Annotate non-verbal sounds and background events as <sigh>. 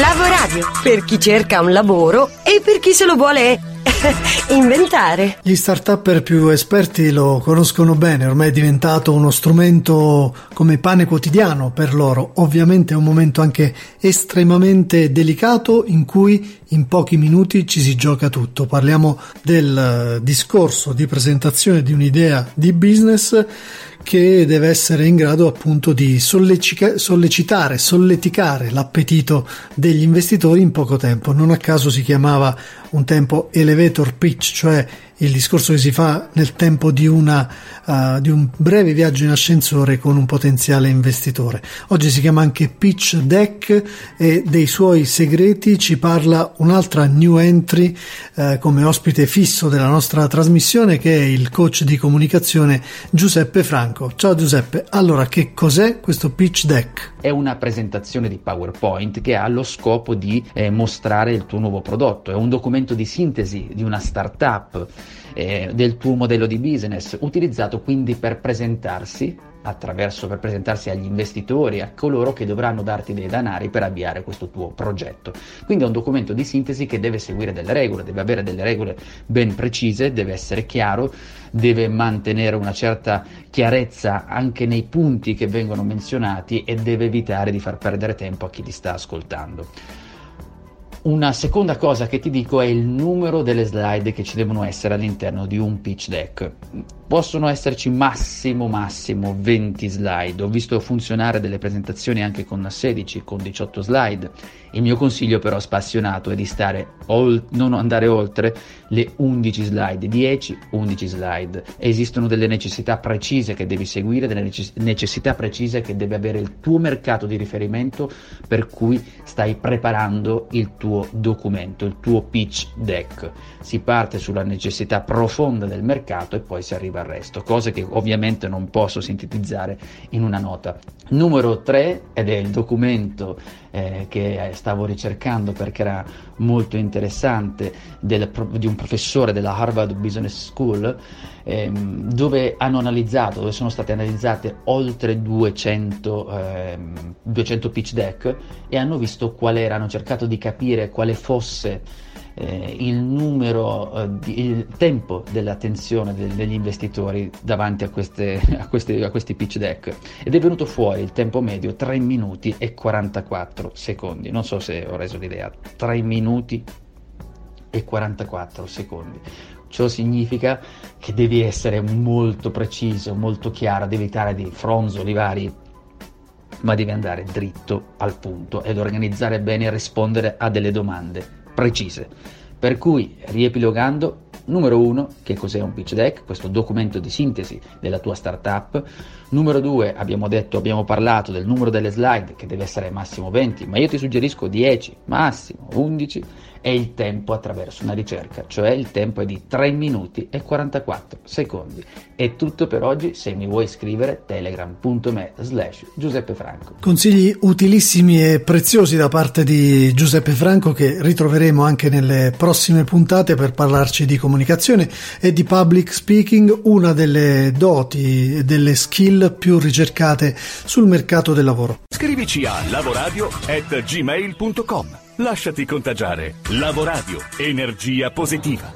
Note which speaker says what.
Speaker 1: Lavoradio, per chi cerca un lavoro e per chi se lo vuole <laughs> inventare.
Speaker 2: Gli start-upper più esperti lo conoscono bene, ormai è diventato uno strumento come pane quotidiano per loro. Ovviamente è un momento anche estremamente delicato in cui in pochi minuti ci si gioca tutto. Parliamo del discorso di presentazione di un'idea di business che deve essere in grado appunto di sollecitare, solleticare l'appetito degli investitori in poco tempo. Non a caso si chiamava un tempo elevator pitch, cioè il discorso che si fa nel tempo di, una, uh, di, un breve viaggio in ascensore con un potenziale investitore. Oggi si chiama anche Pitch Deck e dei suoi segreti ci parla un'altra new entry uh, come ospite fisso della nostra trasmissione che è il coach di comunicazione Giuseppe Franco. Ciao Giuseppe, allora che cos'è questo Pitch Deck?
Speaker 3: È una presentazione di PowerPoint che ha lo scopo di eh, mostrare il tuo nuovo prodotto, è un documento di sintesi di una startup eh, del tuo modello di business, utilizzato quindi per presentarsi attraverso per presentarsi agli investitori, a coloro che dovranno darti dei danari per avviare questo tuo progetto. Quindi è un documento di sintesi che deve seguire delle regole, deve avere delle regole ben precise, deve essere chiaro, deve mantenere una certa chiarezza anche nei punti che vengono menzionati e deve evitare di far perdere tempo a chi ti sta ascoltando. Una seconda cosa che ti dico è il numero delle slide che ci devono essere all'interno di un pitch deck. Possono esserci massimo massimo 20 slide. Ho visto funzionare delle presentazioni anche con 16, con 18 slide. Il mio consiglio però spassionato è di stare ol- non andare oltre le 11 slide, 10, 11 slide. Esistono delle necessità precise che devi seguire, delle necessità precise che deve avere il tuo mercato di riferimento per cui stai preparando il tuo documento, il tuo pitch deck. Si parte sulla necessità profonda del mercato e poi si arriva al resto, cose che ovviamente non posso sintetizzare in una nota. Numero 3 ed è il documento eh, che stavo ricercando perché era molto interessante del, di un professore della Harvard Business School ehm, dove hanno analizzato, dove sono state analizzate oltre 200, ehm, 200 pitch deck e hanno visto qual era, hanno cercato di capire quale fosse eh, il numero, eh, di, il tempo dell'attenzione de- degli investitori davanti a, queste, <laughs> a, queste, a, questi pitch deck ed è venuto fuori il tempo medio 3 minuti e 44 secondi. Non so se ho reso l'idea, 3 minuti e 44 secondi. Ciò significa che devi essere molto preciso, molto chiaro, devi evitare di fronzoli vari ma devi andare dritto al punto ed organizzare bene e rispondere a delle domande precise. Per cui, riepilogando, numero uno, che cos'è un pitch deck, questo documento di sintesi della tua startup. Numero due, abbiamo detto, abbiamo parlato del numero delle slide che deve essere massimo 20, ma io ti suggerisco 10, massimo 11 e il tempo attraverso una ricerca, cioè il tempo è di 3 minuti e 44 secondi. È tutto per oggi, se mi vuoi scrivere telegram.me slash Giuseppe Franco.
Speaker 2: Consigli utilissimi e preziosi da parte di Giuseppe Franco che ritroveremo anche nelle prossime puntate per parlarci di comunicazione e di public speaking, una delle doti e delle skill più ricercate sul mercato del lavoro.
Speaker 4: Scrivici a lavoradio@gmail.com. Lasciati contagiare. Lavoradio. Energia positiva.